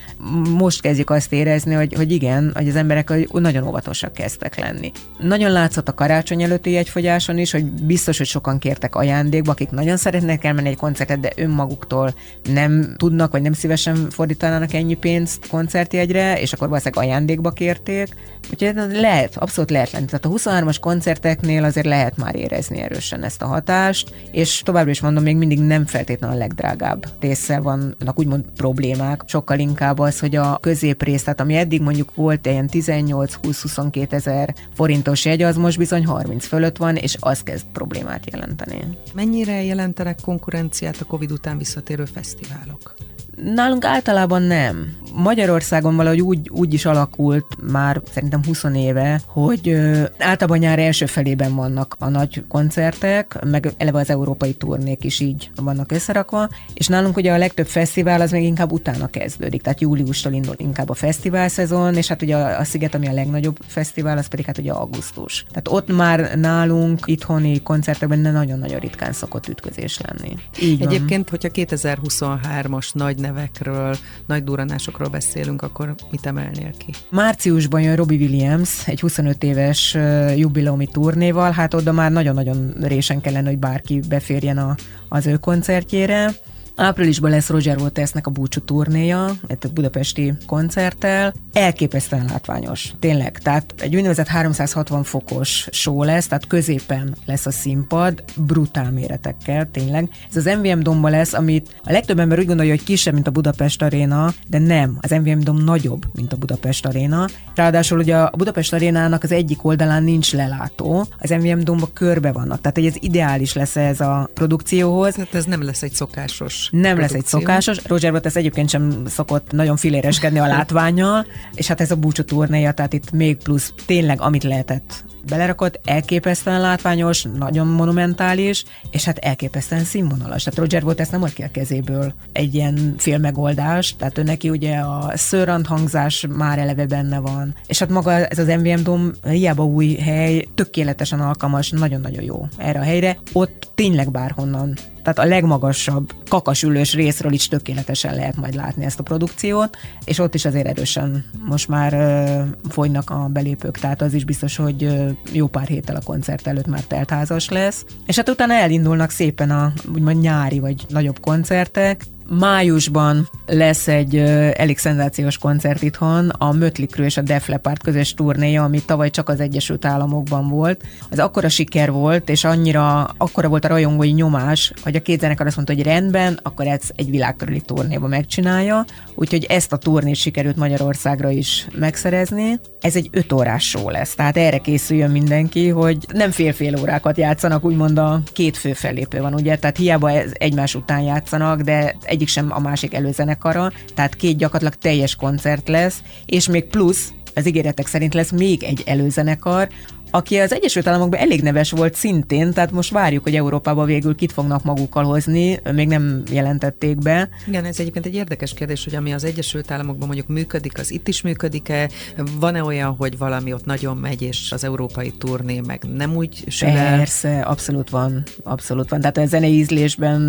most kezdjük azt érezni, hogy, hogy igen, hogy az emberek nagyon óvatosak kezdtek lenni. Nagyon látszott a karácsony előtti jegyfogyáson is, hogy biztos, hogy sokan kértek ajándékba, akik nagyon szeretnék elmenni egy koncertet, de önmaguktól nem tudnak, vagy nem szívesen fordítanának ennyi pénzt koncertjegyre, és akkor valószínűleg ajándékba kérték. Úgyhogy lehet, abszolút lehet lenni. Tehát a 23-as koncerteknél azért lehet már érezni erősen ezt a hatást, és továbbra is mondom, még mindig nem feltétlenül a legdrágább része vannak úgymond problémák, sokkal inkább az, hogy a középrész, tehát ami eddig mondjuk volt ilyen 18-20-22 ezer forintos jegy, az most bizony 30 fölött van, és az kezd problémát jelenteni. Mennyire jelentenek konkurenciát a Covid után visszatérő fesztiválok? Nálunk általában nem. Magyarországon valahogy úgy, úgy is alakult már szerintem 20 éve, hogy általában nyár első felében vannak a nagy koncertek, meg eleve az európai turnék is így vannak összerakva, és nálunk ugye a legtöbb fesztivál az még inkább utána kezdődik, tehát júliustól indul inkább a fesztivál szezon, és hát ugye a, a Sziget, ami a legnagyobb fesztivál, az pedig hát ugye augusztus. Tehát ott már nálunk itthoni koncertekben nagyon-nagyon ritkán szokott ütközés lenni. Így Egyébként, van. hogyha 2023-as nagy nevekről, nagy duranásokról beszélünk, akkor mit emelnél ki? Márciusban jön Robbie Williams egy 25 éves jubileumi turnéval, hát oda már nagyon-nagyon résen kellene, hogy bárki beférjen a, az ő koncertjére Áprilisban lesz Roger Watersnek a búcsú turnéja, egy budapesti koncerttel. Elképesztően látványos, tényleg. Tehát egy úgynevezett 360 fokos show lesz, tehát középen lesz a színpad, brutál méretekkel, tényleg. Ez az MVM domba lesz, amit a legtöbb ember úgy gondolja, hogy kisebb, mint a Budapest Aréna, de nem, az MVM dom nagyobb, mint a Budapest Aréna. Ráadásul ugye a Budapest Arénának az egyik oldalán nincs lelátó, az MVM domba körbe vannak, tehát hogy ez ideális lesz ez a produkcióhoz. Tehát ez nem lesz egy szokásos Nem produkció. lesz egy szokásos. Roger Waters egyébként sem szokott nagyon filéreskedni a látványjal, és hát ez a búcsú turnéja, tehát itt még plusz tényleg, amit lehetett belerakott, elképesztően látványos, nagyon monumentális, és hát elképesztően színvonalas. Tehát Roger volt ezt nem ad ki a kezéből egy ilyen filmmegoldás, tehát ő neki ugye a szőrant hangzás már eleve benne van, és hát maga ez az MVM Dom hiába új hely, tökéletesen alkalmas, nagyon-nagyon jó erre a helyre. Ott tényleg bárhonnan tehát a legmagasabb kakasülős részről is tökéletesen lehet majd látni ezt a produkciót, és ott is azért erősen most már ö, folynak a belépők, tehát az is biztos, hogy jó pár héttel a koncert előtt már teltházas lesz. És hát utána elindulnak szépen a úgymond nyári vagy nagyobb koncertek, Májusban lesz egy elég szenzációs koncert itthon, a Mötley Crüe és a Def Leppard közös turnéja, ami tavaly csak az Egyesült Államokban volt. Az akkora siker volt, és annyira, akkora volt a rajongói nyomás, hogy a két zenekar azt mondta, hogy rendben, akkor ez egy világkörüli turnéba megcsinálja, úgyhogy ezt a turnét sikerült Magyarországra is megszerezni. Ez egy öt órás show lesz, tehát erre készüljön mindenki, hogy nem fél-fél órákat játszanak, úgymond a két fő fellépő van, ugye, tehát hiába egymás után játszanak, de egyik sem a másik előzenekara, tehát két gyakorlatilag teljes koncert lesz, és még plusz az ígéretek szerint lesz még egy előzenekar, aki az Egyesült Államokban elég neves volt szintén, tehát most várjuk, hogy Európába végül kit fognak magukkal hozni, még nem jelentették be. Igen, ez egyébként egy érdekes kérdés, hogy ami az Egyesült Államokban mondjuk működik, az itt is működik-e? Van-e olyan, hogy valami ott nagyon megy, és az európai turné meg nem úgy sül? Persze, abszolút van, abszolút van. Tehát a zenei ízlésben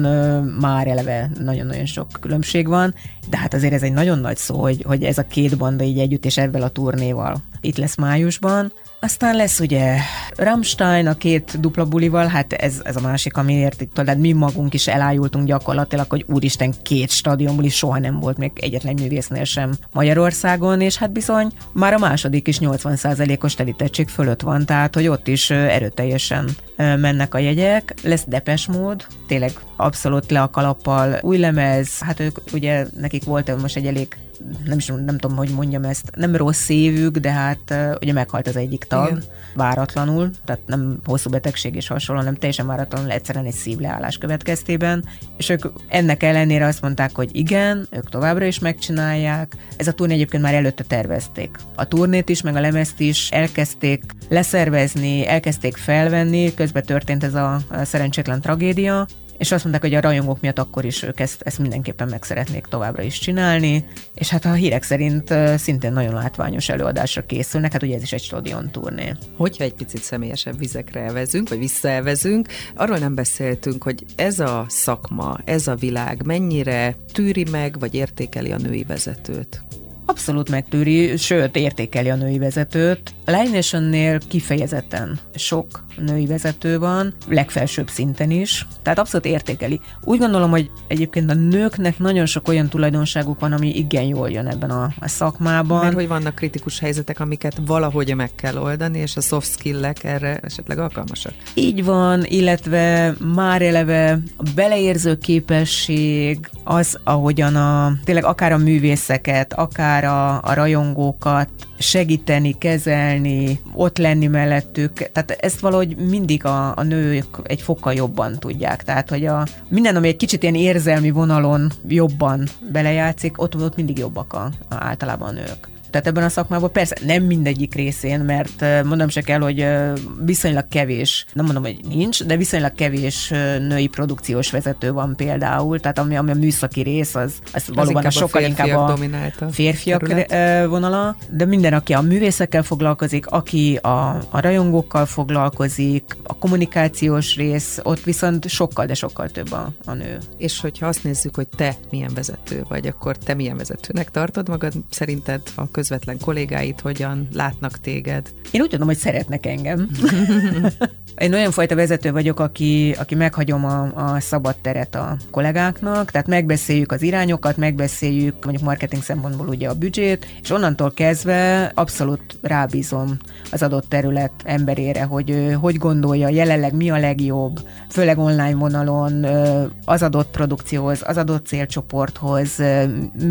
már eleve nagyon-nagyon sok különbség van, de hát azért ez egy nagyon nagy szó, hogy, hogy ez a két banda így együtt és ebben a turnéval itt lesz májusban. Aztán lesz ugye Rammstein a két dupla bulival, hát ez, ez a másik, amiért itt tehát mi magunk is elájultunk gyakorlatilag, hogy úristen két stadionbuli soha nem volt még egyetlen művésznél sem Magyarországon, és hát bizony már a második is 80%-os telítettség fölött van, tehát hogy ott is erőteljesen mennek a jegyek. Lesz Depes mód, tényleg abszolút le a kalappal, új lemez, hát ők ugye nekik volt most egy elég nem is nem tudom, hogy mondjam ezt, nem rossz évük, de hát ugye meghalt az egyik tag, Igen. váratlanul, tehát nem hosszú betegség és hasonló, hanem teljesen váratlanul egyszerűen egy szívleállás következtében, és ők ennek ellenére azt mondták, hogy igen, ők továbbra is megcsinálják. Ez a turné egyébként már előtte tervezték. A turnét is, meg a lemezt is elkezdték leszervezni, elkezdték felvenni, közben történt ez a szerencsétlen tragédia, és azt mondták, hogy a rajongók miatt akkor is ők ezt, ezt mindenképpen meg szeretnék továbbra is csinálni, és hát a hírek szerint szintén nagyon látványos előadásra készülnek, hát ugye ez is egy stadion turné. Hogyha egy picit személyesebb vizekre elvezünk, vagy visszaelvezünk, arról nem beszéltünk, hogy ez a szakma, ez a világ mennyire tűri meg, vagy értékeli a női vezetőt? Abszolút megtűri, sőt értékeli a női vezetőt. A Live Nation-nél kifejezetten sok női vezető van, legfelsőbb szinten is, tehát abszolút értékeli. Úgy gondolom, hogy egyébként a nőknek nagyon sok olyan tulajdonságuk van, ami igen jól jön ebben a, a szakmában. Mert hogy vannak kritikus helyzetek, amiket valahogy meg kell oldani, és a soft skill-ek erre esetleg alkalmasak. Így van, illetve már eleve a beleérző képesség, az, ahogyan a, tényleg akár a művészeket, akár a, a rajongókat segíteni, kezelni, ott lenni mellettük. Tehát ezt valahogy mindig a, a nők egy fokkal jobban tudják. Tehát, hogy a, minden, ami egy kicsit ilyen érzelmi vonalon jobban belejátszik, ott, ott mindig jobbak a, a, általában a nők tehát ebben a szakmában persze nem mindegyik részén, mert mondom se kell, hogy viszonylag kevés, nem mondom, hogy nincs, de viszonylag kevés női produkciós vezető van például, tehát ami, ami a műszaki rész, az, az, az valóban a sokkal inkább a férfiak terület. vonala, de minden, aki a művészekkel foglalkozik, aki a, a rajongókkal foglalkozik, a kommunikációs rész, ott viszont sokkal, de sokkal több a, a nő. És hogyha azt nézzük, hogy te milyen vezető vagy, akkor te milyen vezetőnek tartod magad, szerinted a köz közvetlen kollégáid hogyan látnak téged? Én úgy tudom, hogy szeretnek engem. Én olyan fajta vezető vagyok, aki, aki meghagyom a, a szabad teret a kollégáknak, tehát megbeszéljük az irányokat, megbeszéljük mondjuk marketing szempontból ugye a büdzsét, és onnantól kezdve abszolút rábízom az adott terület emberére, hogy hogy gondolja jelenleg mi a legjobb, főleg online vonalon az adott produkcióhoz, az adott célcsoporthoz,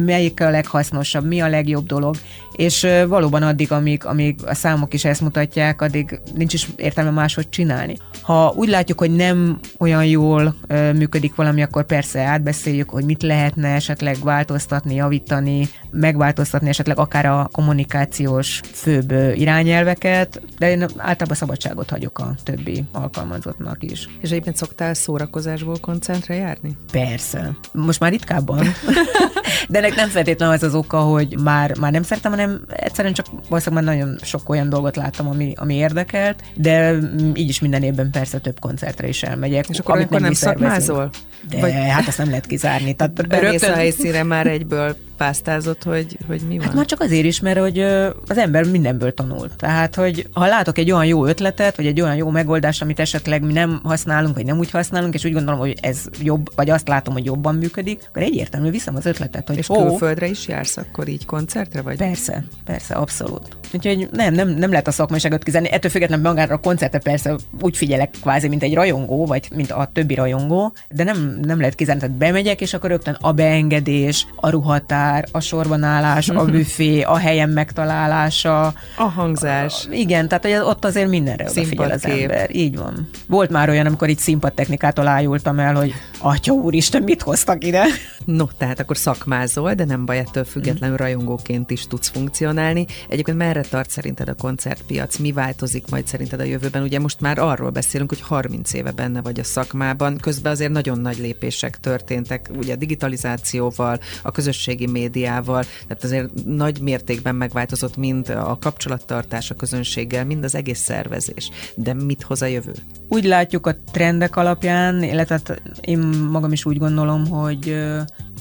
melyik a leghasznosabb, mi a legjobb dolog, és valóban addig, amíg, amíg a számok is ezt mutatják, addig nincs is értelme máshogy csinálni. Ha úgy látjuk, hogy nem olyan jól működik valami, akkor persze átbeszéljük, hogy mit lehetne esetleg változtatni, javítani, megváltoztatni esetleg akár a kommunikációs főbb irányelveket, de én általában szabadságot hagyok a többi alkalmazottnak is. És egyébként szoktál szórakozásból koncentre járni? Persze. Most már ritkábban. de ennek nem feltétlenül az az oka, hogy már, már nem szeretem, hanem egyszerűen csak valószínűleg már nagyon sok olyan dolgot láttam, ami, ami érdekelt, de így is minden évben persze több koncertre is elmegyek. És akkor amikor nem, nem szakmázol? De Vagy... hát ezt nem lehet kizárni. Tehát rögtön... a helyszíre már egyből pásztázott, hogy, hogy mi van? Hát már csak azért is, mert hogy az ember mindenből tanul. Tehát, hogy ha látok egy olyan jó ötletet, vagy egy olyan jó megoldást, amit esetleg mi nem használunk, vagy nem úgy használunk, és úgy gondolom, hogy ez jobb, vagy azt látom, hogy jobban működik, akkor egyértelmű viszem az ötletet. Hogy és ó, külföldre is jársz akkor így koncertre? Vagy? Persze, persze, abszolút. Úgyhogy nem, nem, nem lehet a szakmaiságot kizárni. Ettől függetlenül magára a koncertre persze úgy figyelek kvázi, mint egy rajongó, vagy mint a többi rajongó, de nem, nem lehet kizárni. Tehát bemegyek, és akkor rögtön a beengedés, a ruhatár, a sorban állás, a büfé, a helyen megtalálása. A hangzás. A, igen, tehát hogy ott azért mindenre odafigyel az ember. Így van. Volt már olyan, amikor itt színpadtechnikától ájultam el, hogy atya úristen, mit hoztak ide? No, tehát akkor szakmázol, de nem baj, ettől függetlenül rajongóként is tudsz funkcionálni. Egyébként merre tart szerinted a koncertpiac? Mi változik majd szerinted a jövőben? Ugye most már arról beszélünk, hogy 30 éve benne vagy a szakmában, közben azért nagyon nagy lépések történtek, ugye a digitalizációval, a közösségi médiával, tehát azért nagy mértékben megváltozott mind a kapcsolattartás a közönséggel, mind az egész szervezés. De mit hoz a jövő? Úgy látjuk a trendek alapján, illetve hát én magam is úgy gondolom, hogy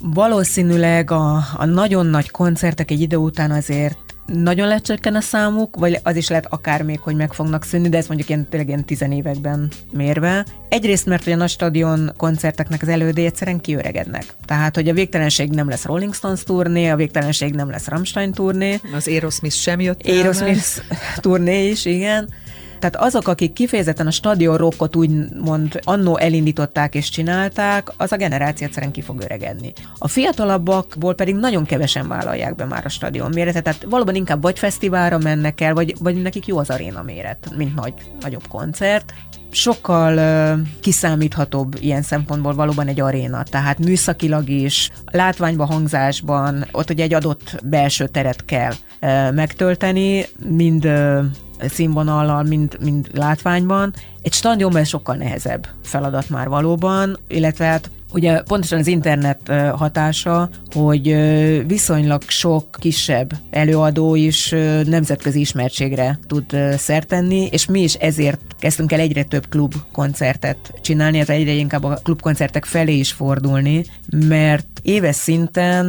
valószínűleg a, a nagyon nagy koncertek egy idő után azért nagyon lecsökken a számuk, vagy az is lehet akár még, hogy meg fognak szűnni, de ez mondjuk ilyen, tényleg ilyen tizenévekben mérve. Egyrészt, mert hogy a nagy stadion koncerteknek az elődé egyszerűen kiöregednek. Tehát, hogy a végtelenség nem lesz Rolling Stones turné, a végtelenség nem lesz Rammstein turné. Az Aerosmith sem jött Aerosmith turné is, igen. Tehát azok, akik kifejezetten a stadion rockot úgymond annó elindították és csinálták, az a generáció egyszerűen ki fog öregedni. A fiatalabbakból pedig nagyon kevesen vállalják be már a stadion méretet, tehát valóban inkább vagy fesztiválra mennek el, vagy, vagy nekik jó az aréna méret, mint nagy, nagyobb koncert sokkal uh, kiszámíthatóbb ilyen szempontból valóban egy aréna, tehát műszakilag is, látványban, hangzásban, ott ugye egy adott belső teret kell uh, megtölteni, mind uh, színvonallal, mind, mind látványban. Egy stadionban sokkal nehezebb feladat már valóban, illetve hát Ugye pontosan az internet hatása, hogy viszonylag sok kisebb előadó is nemzetközi ismertségre tud szertenni, és mi is ezért kezdtünk el egyre több klubkoncertet csinálni, ez egyre inkább a klubkoncertek felé is fordulni, mert éves szinten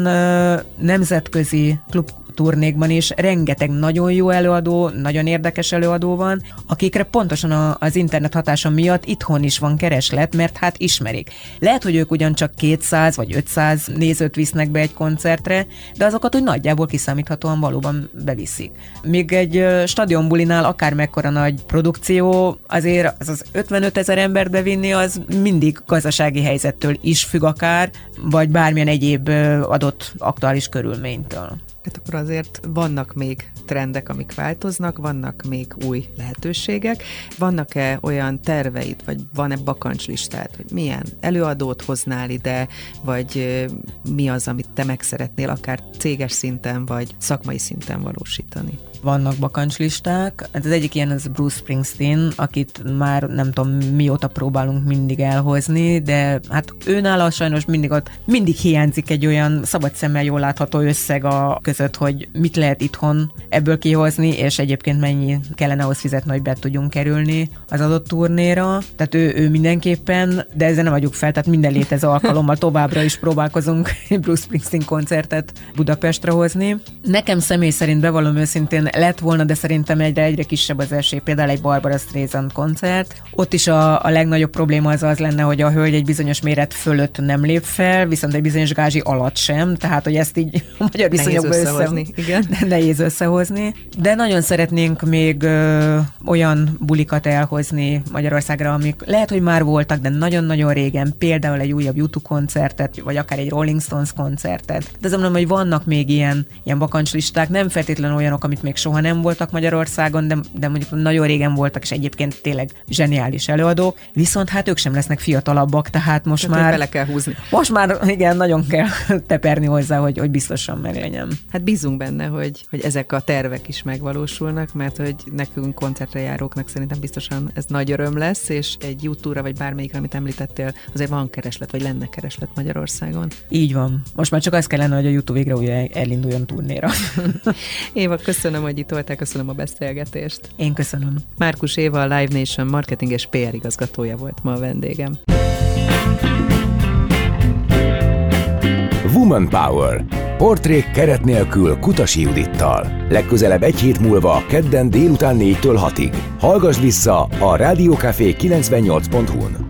nemzetközi klub turnékban is rengeteg nagyon jó előadó, nagyon érdekes előadó van, akikre pontosan a, az internet hatása miatt itthon is van kereslet, mert hát ismerik. Lehet, hogy ők ugyancsak 200 vagy 500 nézőt visznek be egy koncertre, de azokat úgy nagyjából kiszámíthatóan valóban beviszik. Még egy stadionbulinál akár mekkora nagy produkció, azért az, az 55 ezer embert bevinni, az mindig gazdasági helyzettől is függ akár, vagy bármilyen egyéb adott aktuális körülménytől. Hát akkor azért vannak még trendek, amik változnak, vannak még új lehetőségek. Vannak-e olyan terveid, vagy van-e bakancslistát, hogy milyen előadót hoznál ide, vagy mi az, amit te meg szeretnél akár céges szinten, vagy szakmai szinten valósítani? Vannak bakancslisták. Hát az egyik ilyen az Bruce Springsteen, akit már nem tudom mióta próbálunk mindig elhozni, de hát őnála sajnos mindig ott mindig hiányzik egy olyan szabad szemmel jól látható összeg a között, hogy mit lehet itthon ebből kihozni, és egyébként mennyi kellene ahhoz fizetni, hogy be tudjunk kerülni az adott turnéra. Tehát ő, ő mindenképpen, de ezzel nem vagyunk fel, tehát minden létező alkalommal továbbra is próbálkozunk Bruce Springsteen koncertet Budapestre hozni. Nekem személy szerint bevallom őszintén lett volna, de szerintem egyre egyre kisebb az esély. Például egy Barbara Streisand koncert. Ott is a, a legnagyobb probléma az az lenne, hogy a hölgy egy bizonyos méret fölött nem lép fel, viszont egy bizonyos gázsi alatt sem, tehát hogy ezt így a magyar viszonyokban összehozni. Össze, igen. Nehéz összehozni. De nagyon szeretnénk még ö, olyan bulikat elhozni Magyarországra, amik lehet, hogy már voltak, de nagyon-nagyon régen, például egy újabb YouTube koncertet, vagy akár egy Rolling Stones koncertet. De azt mondom, hogy vannak még ilyen, ilyen bakancslisták, nem feltétlenül olyanok, amit még soha nem voltak Magyarországon, de, de mondjuk nagyon régen voltak, és egyébként tényleg zseniális előadók, viszont hát ők sem lesznek fiatalabbak, tehát most tehát már... Bele kell húzni. Most már igen, nagyon kell teperni hozzá, hogy, hogy biztosan meglegyen. Hát bízunk benne, hogy, hogy ezek a tervek is megvalósulnak, mert hogy nekünk koncertre járóknak szerintem biztosan ez nagy öröm lesz, és egy YouTube-ra vagy bármelyikre, amit említettél, azért van kereslet, vagy lenne kereslet Magyarországon. Így van. Most már csak az kellene, hogy a YouTube végre újra elinduljon turnéra. Éva, köszönöm, hogy itt voltál, köszönöm a beszélgetést. Én köszönöm. Márkus Éva, a Live Nation marketing és PR igazgatója volt ma a vendégem. Woman Power. Portrék keret nélkül Kutasi Judittal. Legközelebb egy hét múlva, kedden délután 4-től 6-ig. Hallgass vissza a Rádiókafé 98.hu-n.